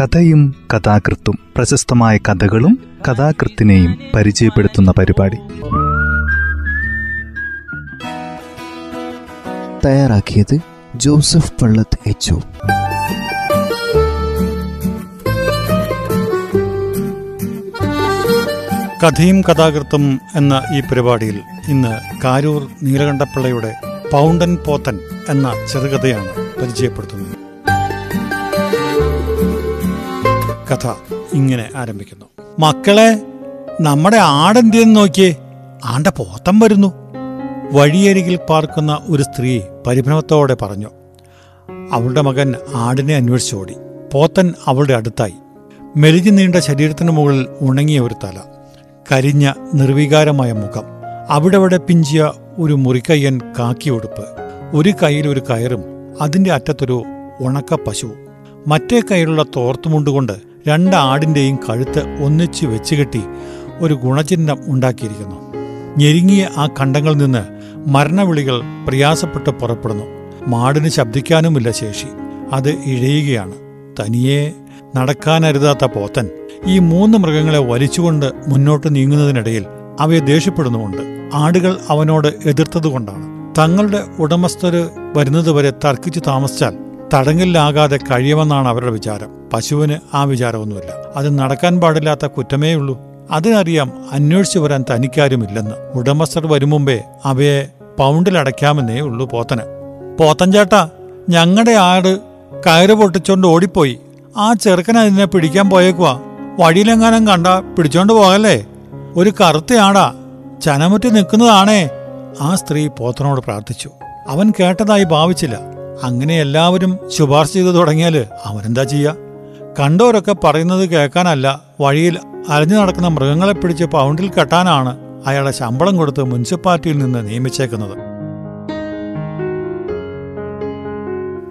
കഥയും കഥാകൃത്തും പ്രശസ്തമായ കഥകളും കഥാകൃത്തിനെയും പരിചയപ്പെടുത്തുന്ന പരിപാടി. തയ്യാറാക്കിയത് ജോസഫ് പള്ളത്ത് എച്ച് കഥയും കഥാകൃത്തും എന്ന ഈ പരിപാടിയിൽ ഇന്ന് കാരൂർ നീലകണ്ഠപ്പിള്ളയുടെ പൗണ്ടൻ പോത്തൻ എന്ന ചെറുകഥയാണ് പരിചയപ്പെടുത്തുന്നത്. കഥ ഇങ്ങനെ ആരംഭിക്കുന്നു. മക്കളെ നമ്മുടെ ആടെന്തിയെന്ന് നോക്കിയേ? ആണ്ട പോത്തം വരുന്നു. വഴിയരികിൽ പാർക്കുന്ന ഒരു സ്ത്രീ പരിഭ്രമത്തോടെ പറഞ്ഞു അവളുടെ മകൻ ആടിനെ അന്വേഷിച്ചോടി പോത്തൻ അവളുടെ അടുത്തായി. മെലിഞ്ഞു നീണ്ട ശരീരത്തിന് മുകളിൽ ഉണങ്ങിയ ഒരു തല കരിഞ്ഞ നിർവികാരമായ മുഖം അവിടെവിടെ പിഞ്ചിയ ഒരു മുറിക്കയ്യൻ കാക്കിയൊടുപ്പ് ഒരു കയ്യിൽ ഒരു കയറും അതിന്റെ അറ്റത്തൊരു ഉണക്ക പശു മറ്റേ കയ്യിലുള്ള തോർത്തുമുണ്ടുകൊണ്ട് രണ്ട് ആടിന്റെയും കഴുത്ത് ഒന്നിച്ചു വെച്ചുകെട്ടി ഒരു ഗുണചിഹ്നം ഉണ്ടാക്കിയിരിക്കുന്നു. ഞെരുങ്ങിയ ആ ഖണ്ഡങ്ങളിൽ നിന്ന് മരണവിളികൾ പ്രയാസപ്പെട്ട് പുറപ്പെടുന്നു. മാടിന് ശബ്ദിക്കാനുമില്ല ശേഷി. അത് ഇഴയുകയാണ്. തനിയെ നടക്കാനരുതാത്ത പോത്തൻ ഈ മൂന്ന് മൃഗങ്ങളെ വലിച്ചുകൊണ്ട് മുന്നോട്ട് നീങ്ങുന്നതിനിടയിൽ അവയെ ദേഷ്യപ്പെടുന്നുമുണ്ട്. ആടുകൾ അവനോട് എതിർത്തതുകൊണ്ടാണ്. തങ്ങളുടെ ഉടമസ്ഥര് വരുന്നതുവരെ തർക്കിച്ചു താമസിച്ചാൽ തടങ്കലിലാകാതെ കഴിയുമെന്നാണ് അവരുടെ വിചാരം. പശുവിന് ആ വിചാരമൊന്നുമില്ല. അത് നടക്കാൻ പാടില്ലാത്ത കുറ്റമേ ഉള്ളൂ അതിനറിയാം അന്വേഷിച്ചു വരാൻ തനിക്കാരുമില്ലെന്ന്. ഉടമസ്ഥർ വരും മുമ്പേ അവയെ പൗണ്ടിലടയ്ക്കാമെന്നേ ഉള്ളൂ പോത്തന്. പോത്തൻ ചേട്ടാ ഞങ്ങളുടെ ആട് കയറ് പൊട്ടിച്ചോണ്ട് ഓടിപ്പോയി. ആ ചെറുക്കൻ അതിനെ പിടിക്കാൻ പോയേക്കുവാ. വഴിയിലെങ്ങാനും കണ്ട പിടിച്ചോണ്ട് പോകല്ലേ? ഒരു കറുത്തയാടാ ചനമുറ്റി നിൽക്കുന്നതാണേ. ആ സ്ത്രീ പോത്തനോട് പ്രാർത്ഥിച്ചു. അവൻ കേട്ടതായി ഭാവിച്ചില്ല. അങ്ങനെ എല്ലാവരും ശുപാർശ ചെയ്തു തുടങ്ങിയാൽ അവനെന്താ ചെയ്യുക കണ്ടവരൊക്കെ പറയുന്നത് കേൾക്കാനല്ല വഴിയിൽ അലഞ്ഞു നടക്കുന്ന മൃഗങ്ങളെ പിടിച്ച് പൗണ്ടിൽ കെട്ടാനാണ് അയാളെ ശമ്പളം കൊടുത്ത് മുനിസിപ്പാലിറ്റിയിൽ നിന്ന് നിയമിച്ചേക്കുന്നത്.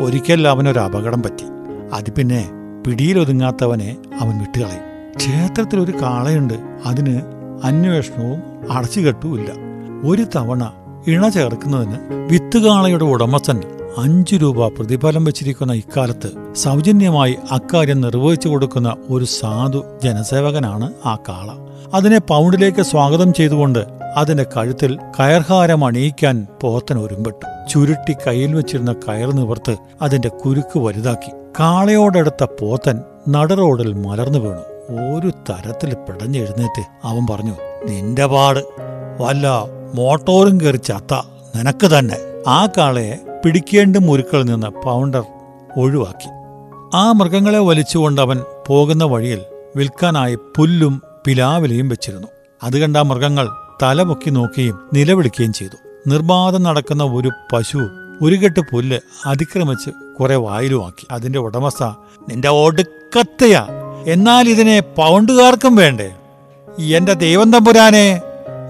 ഒരിക്കൽ അവനൊരു അപകടം പറ്റി. അത് പിന്നെ പിടിയിലൊതുങ്ങാത്തവനെ അവൻ വിട്ടുകളയും. ക്ഷേത്രത്തിൽ ഒരു കാളയുണ്ട്. അതിന് അന്വേഷണവും അടച്ചുകെട്ടുമില്ല. ഒരു തവണ ഇണ ചേർക്കുന്നതിന് വിത്തുകാളയുടെ ഉടമസ്ഥൻ അഞ്ചു രൂപ പ്രതിഫലം വെച്ചിരിക്കുന്ന ഇക്കാലത്ത് സൗജന്യമായി അക്കാര്യം നിർവഹിച്ചു കൊടുക്കുന്ന ഒരു സാധു ജനസേവകനാണ് ആ കാള. അതിനെ പൗണ്ടിലേക്ക് സ്വാഗതം ചെയ്തുകൊണ്ട് അതിന്റെ കഴുത്തിൽ കയർഹാരം അണിയിക്കാൻ പോത്തൻ ഒരുമ്പെട്ടു. ചുരുട്ടി കയ്യിൽ വെച്ചിരുന്ന കയർ നിവർത്ത് അതിന്റെ കുരുക്ക് വലുതാക്കി. കാളയോടടുത്ത പോത്തൻ നടറോഡിൽ മലർന്നു വീണു. ഒരു തരത്തിൽ പിടഞ്ഞെഴുന്നേറ്റ് അവൻ പറഞ്ഞു നിന്റെ പാട്. വല്ല മോട്ടോറും കയറി ചത്ത നിനക്ക് തന്നെ. ആ കാളയെ പിടിക്കേണ്ട മുരുക്കളിൽ നിന്ന് പൗണ്ടർ ഒഴിവാക്കി. ആ മൃഗങ്ങളെ വലിച്ചുകൊണ്ട് അവൻ പോകുന്ന വഴിയിൽ വിൽക്കാനായി പുല്ലും പിലാവിലയും വെച്ചിരുന്നു. അത് കണ്ട മൃഗങ്ങൾ തലപൊക്കി നോക്കുകയും നിലവിളിക്കുകയും ചെയ്തു. നിർബാധം നടക്കുന്ന ഒരു പശു ഒരു കെട്ട് പുല്ല് അതിക്രമിച്ച് കുറെ വായിലുമാക്കി അതിന്റെ ഉടമസ്ഥ നിന്റെ ഒടുക്കത്തെയാ. എന്നാൽ ഇതിനെ പൗണ്ടുകാർക്കും വേണ്ടേ? എന്റെ ദൈവം തമ്പുരാനെ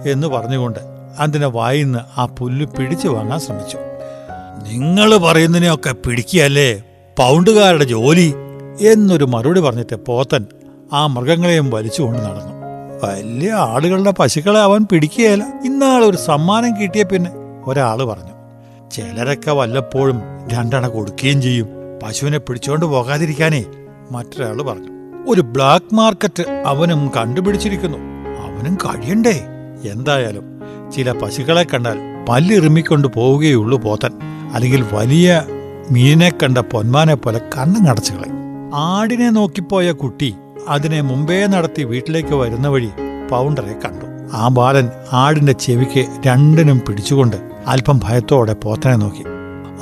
എന്ന് പറഞ്ഞുകൊണ്ട് അതിന്റെ വായിന്ന് ആ പുല്ല് പിടിച്ചു വാങ്ങാൻ ശ്രമിച്ചു. നിങ്ങൾ പറയുന്നതിനെയൊക്കെ പിടിക്കുകയല്ലേ? പൗണ്ടുകാരുടെ ജോലി എന്നൊരു മറുപടി പറഞ്ഞിട്ട് പോത്തൻ ആ മൃഗങ്ങളെയും വലിച്ചുകൊണ്ട് നടന്നു. വലിയ ആളുകളുടെ പശുക്കളെ അവൻ പിടിക്കുകയല്ല. ഇന്നാൾ ഒരു സമ്മാനം കിട്ടിയ പിന്നെ ഒരാൾ പറഞ്ഞു ചിലരൊക്കെ വല്ലപ്പോഴും രണ്ടെണ്ണ കൊടുക്കുകയും ചെയ്യും. പശുവിനെ പിടിച്ചുകൊണ്ട് പോകാതിരിക്കാനേ മറ്റൊരാൾ പറഞ്ഞു. ഒരു ബ്ലാക്ക് മാർക്കറ്റ് അവനും കണ്ടുപിടിച്ചിരിക്കുന്നു. അവനും കഴിയണ്ടേ? എന്തായാലും ചില പശുക്കളെ കണ്ടാൽ പല്ലിറുമ്മിക്കൊണ്ട് പോവുകയുള്ളൂ പോത്തൻ. അല്ലെങ്കിൽ വലിയ മീനെ കണ്ട പൊന്മാനെ പോലെ കണ്ണും അടച്ചു കളയും. ആടിനെ നോക്കിപ്പോയ കുട്ടി അതിനെ മുമ്പേ നടത്തി വീട്ടിലേക്ക് വരുന്ന വഴി പൗണ്ടറെ കണ്ടു. ആ ബാലൻ ആടിന്റെ ചെവിക്ക് രണ്ടിനും പിടിച്ചുകൊണ്ട് അല്പം ഭയത്തോടെ പോത്തനെ നോക്കി.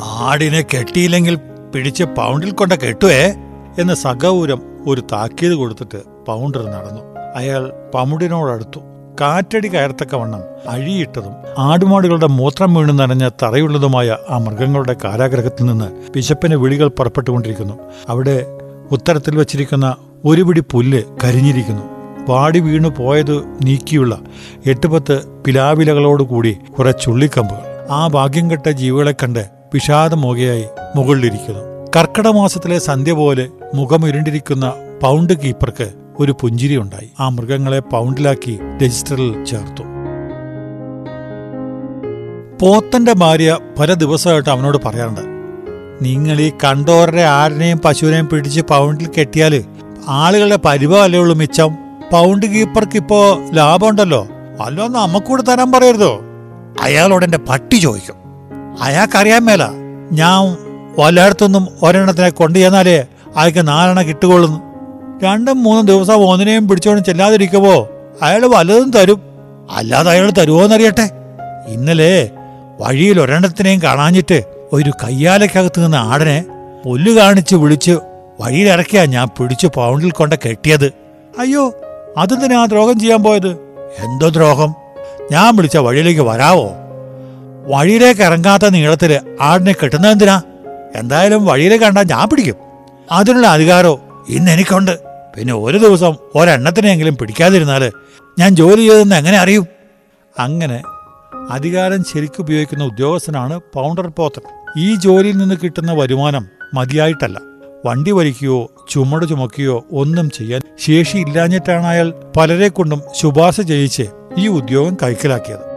ആടിനെ കെട്ടിയില്ലെങ്കിൽ പിടിച്ച് പൗണ്ടിൽ കൊണ്ട കെട്ടുവേ എന്ന് സഗൗരം ഒരു താക്കീത് കൊടുത്തിട്ട് പൗണ്ടർ നടന്നു. അയാൾ പമുടിനോടടുത്തു. കാറ്റടി കയർത്തക്കവണ്ണം അഴിയിട്ടതും ആടുമാടുകളുടെ മൂത്രം വീണ് നനഞ്ഞ തറയുള്ളതുമായ ആ മൃഗങ്ങളുടെ കാരാഗ്രഹത്തിൽ നിന്ന് വിശപ്പിന് വിളികൾ പുറപ്പെട്ടുകൊണ്ടിരിക്കുന്നു. അവിടെ ഉത്തരത്തിൽ വച്ചിരിക്കുന്ന ഒരു പിടി പുല്ല് കരിഞ്ഞിരിക്കുന്നു. പാടി വീണു പോയത് നീക്കിയുള്ള എട്ടുപത്ത് പിലാവിലകളോടുകൂടി കുറെ ചുള്ളിക്കമ്പുകൾ. ആ ഭാഗ്യം കെട്ട ജീവികളെ കണ്ട് വിഷാദമോകയായി മുകളിലിരിക്കുന്നു. കർക്കിടമാസത്തിലെ സന്ധ്യ പോലെ മുഖമിരുണ്ടിരിക്കുന്ന പൗണ്ട് കീപ്പർക്ക് ഒരു പുഞ്ചിരി ഉണ്ടായി ആ മൃഗങ്ങളെ പൗണ്ടിലാക്കി രജിസ്റ്ററിൽ ചേർത്തു. പോത്തന്റെ ഭാര്യ പല ദിവസമായിട്ട് അവനോട് പറയാറുണ്ട് നിങ്ങൾ ഈ കണ്ടോരുടെ ആടിനെയും പശുവിനെയും പിടിച്ച് പൗണ്ടിൽ കെട്ടിയാൽ ആളുകളുടെ പരിഭവല്ലേ ഉള്ളൂ മിച്ചം? പൗണ്ട് കീപ്പർക്ക് ഇപ്പോ ലാഭമുണ്ടല്ലോ. അല്ലോ നമുക്കൂടെ തരാൻ പറയരുതോ? അയാളോട് എന്റെ പട്ടി ചോദിക്കും അയാൾക്കറിയാൻ മേല ഞാൻ വല്ലയിടത്തൊന്നും ഒരെണ്ണത്തിനെ കൊണ്ടു ചെന്നാലേ അയാൾക്ക് നാലെണ്ണം കിട്ടുകൊള്ളുന്നു രണ്ടും മൂന്നും ദിവസം ഒന്നിനെയും പിടിച്ചോണ്ട് ചെല്ലാതിരിക്കുമോ അയാൾ വല്ലതും തരും. അല്ലാതെ അയാൾ തരുമോന്നറിയട്ടെ ഇന്നലെ വഴിയിൽ ഒരെണ്ണത്തിനെയും കാണാഞ്ഞിട്ട് ഒരു കയ്യാലക്കകത്ത് നിന്ന് ആടനെ പുല്ല് കാണിച്ച് വിളിച്ച് വഴിയിലിറക്കിയാ ഞാൻ പിടിച്ച് പൗണ്ടിൽ കൊണ്ട കെട്ടിയത്. അയ്യോ അതെന്തിനാ ദ്രോഹം ചെയ്യാൻ പോയത്? എന്തോ ദ്രോഹം? ഞാൻ വിളിച്ച വഴിയിലേക്ക് വരാവോ? വഴിയിലേക്ക് ഇറങ്ങാത്ത നീളത്തിൽ ആടിനെ കെട്ടുന്നതെന്തിനാ എന്തായാലും വഴിയിൽ കണ്ടാൽ ഞാൻ പിടിക്കും. അതിനുള്ള അധികാരോ ഇന്ന് എനിക്കുണ്ട്. പിന്നെ ഒരു ദിവസം ഒരെണ്ണത്തിനെങ്കിലും പിടിക്കാതിരുന്നാൽ ഞാൻ ജോലി ചെയ്തെന്ന് എങ്ങനെ അറിയും? അങ്ങനെ അധികാരം ശരിക്കും ഉപയോഗിക്കുന്ന ഉദ്യോഗസ്ഥനാണ് പൗണ്ടർ പോത്തൻ. ഈ ജോലിയിൽ നിന്ന് കിട്ടുന്ന വരുമാനം മതിയായിട്ടല്ല. വണ്ടി വലിക്കുകയോ ചുമട് ചുമക്കുകയോ ഒന്നും ചെയ്യാൻ ശേഷിയില്ലാഞ്ഞിട്ടാണ് അയാൾ പലരെ കൊണ്ടും ശുപാർശ ചെയ്യിച്ച് ഈ ഉദ്യോഗം കൈക്കലാക്കിയത്.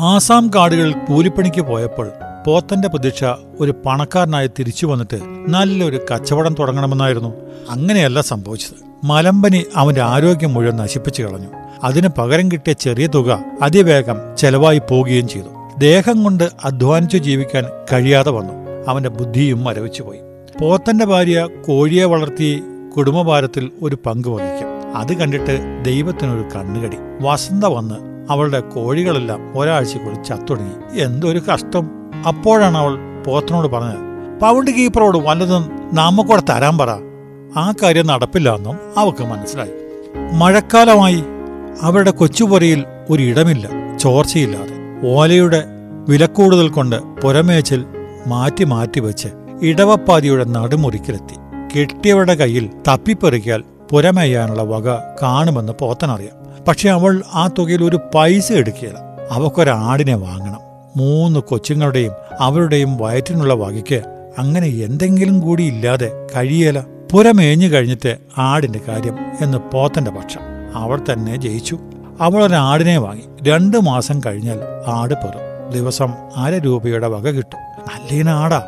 ആസാം കാടുകളിൽ കൂലിപ്പണിക്ക് പോയപ്പോൾ പോത്തന്റെ പ്രതീക്ഷ ഒരു പണക്കാരനായി തിരിച്ചു വന്നിട്ട് നല്ലൊരു കച്ചവടം തുടങ്ങണമെന്നായിരുന്നു അങ്ങനെയല്ല സംഭവിച്ചത്. മലമ്പനി അവന്റെ ആരോഗ്യം മുഴുവൻ നശിപ്പിച്ചു കളഞ്ഞു. അതിന് പകരം കിട്ടിയ ചെറിയ തുക അതിവേഗം ചെലവായി പോവുകയും ചെയ്തു. ദേഹം കൊണ്ട് അധ്വാനിച്ചു ജീവിക്കാൻ കഴിയാതെ വന്നു. അവന്റെ ബുദ്ധിയും മരവിച്ചുപോയി പോത്തന്റെ ഭാര്യ കോഴിയെ വളർത്തി കുടുംബഭാരത്തിൽ ഒരു പങ്ക് വഹിക്കും. അത് കണ്ടിട്ട് ദൈവത്തിനൊരു കണ്ണുകടി. വസന്ത വന്ന് അവളുടെ കോഴികളെല്ലാം ഒരാഴ്ചക്കുള്ളിൽ ചത്തൊടുങ്ങി. എന്തൊരു കഷ്ടം. അപ്പോഴാണ് അവൾ പോത്തനോട് പറഞ്ഞത് പൗണ്ട് കീപ്പറോട് വല്ലതും നമുക്കൂടെ തരാൻ പറ. ആ കാര്യം നടപ്പില്ല എന്നും അവൾക്ക് മനസ്സിലായി. മഴക്കാലമായി അവരുടെ കൊച്ചുപുരയിൽ ഒരിടമില്ല ചോർച്ചയില്ലാതെ. ഓലയുടെ വിലക്കൂടുതൽ കൊണ്ട് പുരമേച്ചിൽ മാറ്റി മാറ്റി വെച്ച് ഇടവപ്പാതിയുടെ നടുമുറിക്കിലെത്തി. കെട്ടിയവരുടെ കയ്യിൽ തപ്പിപ്പെറുക്കിയാൽ പുരമേയാനുള്ള വക കാണുമെന്ന് പോത്തനറിയാം. പക്ഷെ അവൾ ആ തുകയിൽ ഒരു പൈസ എടുക്കുകയില്ല. അവക്കൊരാടിനെ വാങ്ങണം. മൂന്ന് കൊച്ചുങ്ങളുടെയും അവരുടെയും വയറ്റിനുള്ള വകയ്ക്ക് അങ്ങനെ എന്തെങ്കിലും കൂടി ഇല്ലാതെ കഴിയേല. പുരമേഞ്ഞു കഴിഞ്ഞിട്ട് ആടിന്റെ കാര്യം എന്ന് പോത്തന്റെ പക്ഷം. അവൾ തന്നെ ജയിച്ചു. അവൾ ഒരു ആടിനെ വാങ്ങി. രണ്ടു മാസം കഴിഞ്ഞാൽ ആട് പെറും. ദിവസം അര രൂപയുടെ വക കിട്ടും. നല്ലീന ആടാ?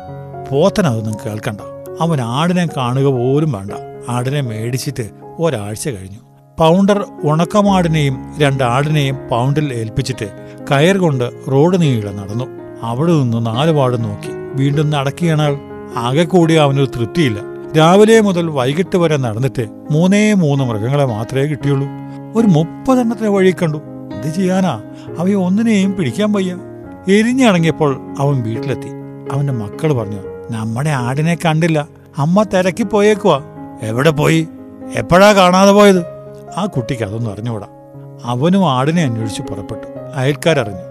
പോത്തനതൊന്നും കേൾക്കണ്ട. അവൻ ആടിനെ കാണുക പോലും വേണ്ട. ആടിനെ മേടിച്ചിട്ട് ഒരാഴ്ച കഴിഞ്ഞു. പൗണ്ടർ ഉണക്കമാടിനെയും രണ്ടാടിനെയും പൗണ്ടിൽ ഏൽപ്പിച്ചിട്ട് കയർ കൊണ്ട് റോഡ് നീളെ നടന്നു. അവിടെ നിന്ന് നാല് പാട് നോക്കി. വീണ്ടും നടക്കിയാണാൽ ആകെ കൂടി അവനൊരു തൃപ്തിയില്ല. രാവിലെ മുതൽ വൈകിട്ട് വരെ നടന്നിട്ട് മൂന്നേ മൂന്ന് മൃഗങ്ങളെ മാത്രമേ കിട്ടിയുള്ളൂ. ഒരു മുപ്പതെണ്ണത്തിന് വഴി കണ്ടു. എന്ത് ചെയ്യാനാ? അവയെ ഒന്നിനെയും പിടിക്കാൻ വയ്യ. എരിഞ്ഞിറങ്ങിയപ്പോൾ അവൻ വീട്ടിലെത്തി. അവന്റെ മക്കൾ പറഞ്ഞു നമ്മുടെ ആടിനെ കണ്ടില്ല. അമ്മ തിരക്കി പോയേക്കുവാ. എവിടെ പോയി? എപ്പോഴാ കാണാതെ പോയത്? ആ കുട്ടിക്ക് അതൊന്നും അറിഞ്ഞുകൂടാ. അവനും ആടിനെ അന്വേഷിച്ച് പുറപ്പെട്ടു. അയൽക്കാരറിഞ്ഞു.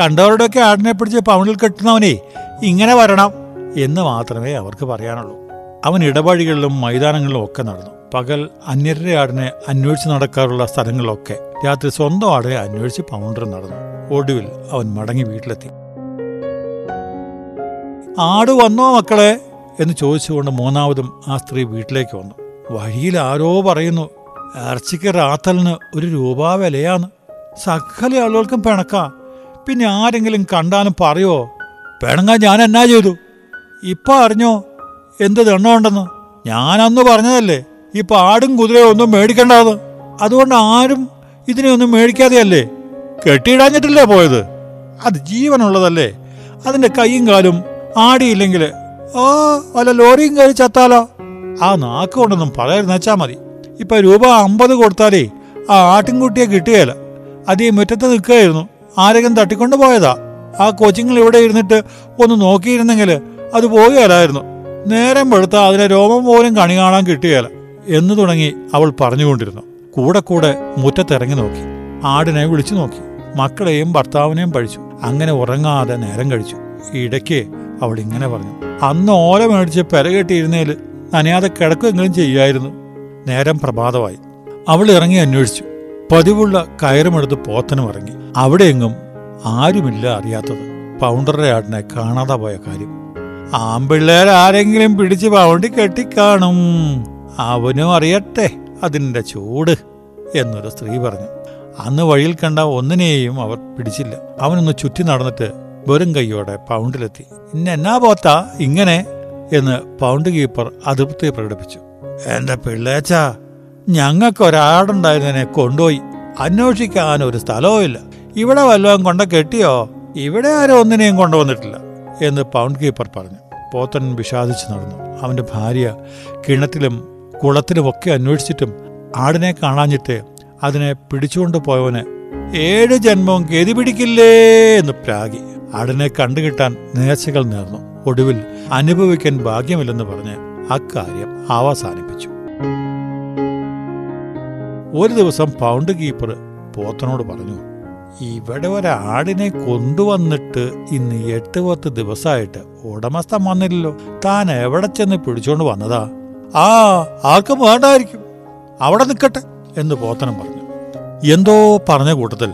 കണ്ടവരുടെയൊക്കെ ആടിനെ പിടിച്ച് പൗണ്ടിൽ കെട്ടുന്നവനെ ഇങ്ങനെ വരണം എന്ന് മാത്രമേ അവർക്ക് പറയാനുള്ളൂ. അവൻ ഇടവഴികളിലും മൈതാനങ്ങളിലും ഒക്കെ നടന്നു. പകൽ അന്യരുടെ ആടിനെ അന്വേഷിച്ച് നടക്കാറുള്ള സ്ഥലങ്ങളിലൊക്കെ രാത്രി സ്വന്തം ആടിനെ അന്വേഷിച്ച് പൗണ്ടർ നടന്നു. ഒടുവിൽ അവൻ മടങ്ങി വീട്ടിലെത്തി. ആട് വന്നോ മക്കളെ? എന്ന് ചോദിച്ചുകൊണ്ട് മൂന്നാമതും ആ സ്ത്രീ വീട്ടിലേക്ക് വന്നു. വഴിയിൽ ആരോ പറയുന്നു ഇറച്ചിക്ക് റാത്തലിന് ഒരു രൂപ വിലയാന്ന് സകല ആളുകൾക്കും പിണക്ക. പിന്നെ ആരെങ്കിലും കണ്ടാലും പറയോ പിണങ്ങാൻ ഞാൻ എന്നാ ചെയ്തു? ഇപ്പൊ അറിഞ്ഞോ എന്ത് ദണ്ണമുണ്ടെന്ന് ഞാനന്ന് പറഞ്ഞതല്ലേ ഇപ്പൊ ആടും കുതിരയോ ഒന്നും മേടിക്കണ്ടാത് അതുകൊണ്ട് ആരും ഇതിനെ ഒന്നും മേടിക്കാതെയല്ലേ കെട്ടിയിടാഞ്ഞിട്ടല്ലേ പോയത്? അത് ജീവനുള്ളതല്ലേ. അതിന്റെ കൈയും കാലും ആടിയില്ലെങ്കിൽ ആ വല്ല ലോറിയും കയറി ചത്താലോ? ആ നാക്കുകൊണ്ടൊന്നും കൊണ്ടൊന്നും പറയായിരുന്നു വെച്ചാ മതി. ഇപ്പൊ രൂപ അമ്പത് കൊടുത്താലേ ആ ആട്ടിൻകുട്ടിയെ കിട്ടുകയില്ല. അത് ഈ മുറ്റത്ത് നിൽക്കുകയായിരുന്നു. ആരെങ്കിലും തട്ടിക്കൊണ്ട് പോയതാ. ആ കൊച്ചിങ്ങൾ ഇവിടെ ഇരുന്നിട്ട് ഒന്ന് നോക്കിയിരുന്നെങ്കിൽ അത് പോകുകയല്ലായിരുന്നു നേരം വെളുത്ത അതിനെ രോമം പോലും കണി കാണാൻ കിട്ടുകയില്ല എന്ന് തുടങ്ങി അവൾ പറഞ്ഞുകൊണ്ടിരുന്നു. കൂടെ കൂടെ മുറ്റത്തിറങ്ങി നോക്കി. ആടിനെ വിളിച്ചു നോക്കി. മക്കളെയും ഭർത്താവിനെയും പഴിച്ചു. അങ്ങനെ ഉറങ്ങാതെ നേരം കഴിച്ചു. ഇടയ്ക്ക് അവൾ ഇങ്ങനെ പറഞ്ഞു. അന്ന് ഓല മേടിച്ച് പെരകെട്ടിയിരുന്നേൽ നനയാതെ കിടക്കുമെങ്കിലും ചെയ്യായിരുന്നു നേരം പ്രഭാതമായി. അവൾ ഇറങ്ങി അന്വേഷിച്ചു. പതിവുള്ള കയറുമെടുത്ത് പോത്തനും ഇറങ്ങി അവിടെയെങ്ങും ആരുമില്ല അറിയാത്തത്. പൗണ്ടറുടെ ആടിനെ കാണാതെ പോയ കാര്യം. ആമ്പിള്ളേർ ആരെങ്കിലും പിടിച്ച് പൗണ്ടി കെട്ടിക്കാണും. അവനും അറിയട്ടെ അതിന്റെ ചൂട് എന്നൊരു സ്ത്രീ പറഞ്ഞു. അന്ന് വഴിയിൽ കണ്ട ഒന്നിനെയും അവർ പിടിച്ചില്ല. അവനൊന്ന് ചുറ്റി നടന്നിട്ട് വെറും കൈയോടെ പൗണ്ടിലെത്തി. ഇന്ന എന്നാ പോത്താ ഇങ്ങനെ? എന്ന് പൗണ്ട് കീപ്പർ അതൃപ്തി പ്രകടിപ്പിച്ചു. എന്റെ പിള്ളേച്ചാ ഞങ്ങൾക്ക് ഒരാടുണ്ടായിരുന്നതിനെ കൊണ്ടുപോയി. അന്വേഷിക്കാൻ ഒരു സ്ഥലവും ഇല്ല. ഇവിടെ വല്ലതും കൊണ്ട കെട്ടിയോ? ഇവിടെ ആരും ഒന്നിനെയും കൊണ്ടുവന്നിട്ടില്ല എന്ന് പൗണ്ട് കീപ്പർ പറഞ്ഞു. പോത്തൻ വിഷാദിച്ചു നടന്നു. അവന്റെ ഭാര്യ കിണറ്റിലും കുളത്തിലുമൊക്കെ അന്വേഷിച്ചിട്ടും ആടിനെ കാണാഞ്ഞിട്ട് അതിനെ പിടിച്ചുകൊണ്ട് പോയവന് ഏഴ് ജന്മവും ഗതി പിടിക്കില്ലേ എന്ന് പ്രാഗി. ആടിനെ കണ്ടുകിട്ടാൻ നേർച്ചകൾ നേർന്നു. ഒടുവിൽ അനുഭവിക്കാൻ ഭാഗ്യമില്ലെന്ന് പറഞ്ഞ് അക്കാര്യം അവസാനിപ്പിച്ചു. ഒരു ദിവസം പൗണ്ട് കീപ്പർ പോത്തനോട് പറഞ്ഞു ഇവിടെ ഒരാടിനെ കൊണ്ടുവന്നിട്ട് ഇന്ന് എട്ട് പത്ത് ദിവസമായിട്ട് ഉടമസ്ഥൻ വന്നില്ലല്ലോ. താൻ എവിടെ ചെന്ന് പിടിച്ചോണ്ട് വന്നതാ? ആ ആർക്കും വേണ്ടായിരിക്കും. അവിടെ നിൽക്കട്ടെ എന്ന് പോത്തനം പറഞ്ഞു. എന്തോ പറഞ്ഞ കൂട്ടത്തിൽ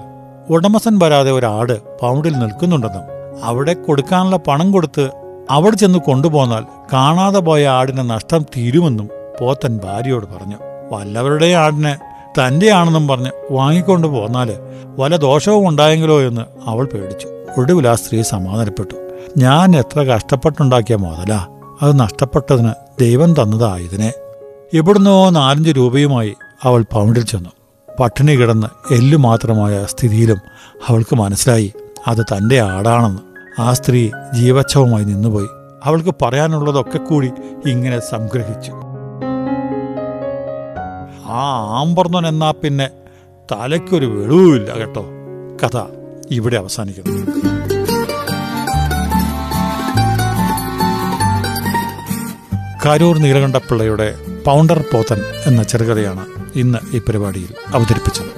ഉടമസ്ഥൻ വരാതെ ഒരാട് പൗണ്ടിൽ നിൽക്കുന്നുണ്ടെന്നും അവിടെ കൊടുക്കാനുള്ള പണം കൊടുത്ത് അവിടെ ചെന്ന് കൊണ്ടുപോന്നാൽ കാണാതെ പോയ ആടിന് നഷ്ടം തീരുമെന്നും പോത്തൻ ഭാര്യയോട് പറഞ്ഞു. വല്ലവരുടെയും ആടിനെ തന്റെയാണെന്നും പറഞ്ഞ് വാങ്ങിക്കൊണ്ട് പോന്നാൽ വല്ല ദോഷവും ഉണ്ടായെങ്കിലോ എന്ന് അവൾ പേടിച്ചു. ഒടുവിൽ ആ സ്ത്രീ സമാധാനപ്പെട്ടു. ഞാൻ എത്ര കഷ്ടപ്പെട്ടുണ്ടാക്കിയ മോതല. അത് നഷ്ടപ്പെട്ടതിന് ദൈവം തന്നതാ ഇതിനെ എവിടുന്നോ നാലഞ്ച് രൂപയുമായി അവൾ പൗണ്ടിൽ ചെന്നു. പട്ടിണി കിടന്ന് എല്ലു മാത്രമായ സ്ഥിതിയിലും അവൾക്ക് മനസ്സിലായി അത് തന്റെ ആടാണെന്ന്. ആ സ്ത്രീ ജീവച്ഛവുമായി നിന്നുപോയി. അവൾക്ക് പറയാനുള്ളതൊക്കെ കൂടി ഇങ്ങനെ സംഗ്രഹിച്ചു. ആ ആമ്പർന്നൻ എന്നാ പിന്നെ തലയ്ക്കൊരു വെളിവുമില്ല കേട്ടോ. കഥ ഇവിടെ അവസാനിക്കുന്നു. കരൂർ നീലകണ്ഠപ്പിള്ളയുടെ പൗണ്ടർ പോത്തൻ എന്ന ചെറുകഥയാണ് ഇന്ന് ഈ പരിപാടിയിൽ അവതരിപ്പിച്ചത്.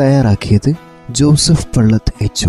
തയ്യാറാക്കിയത് ജോസഫ് പള്ളത്ത് എച്ച്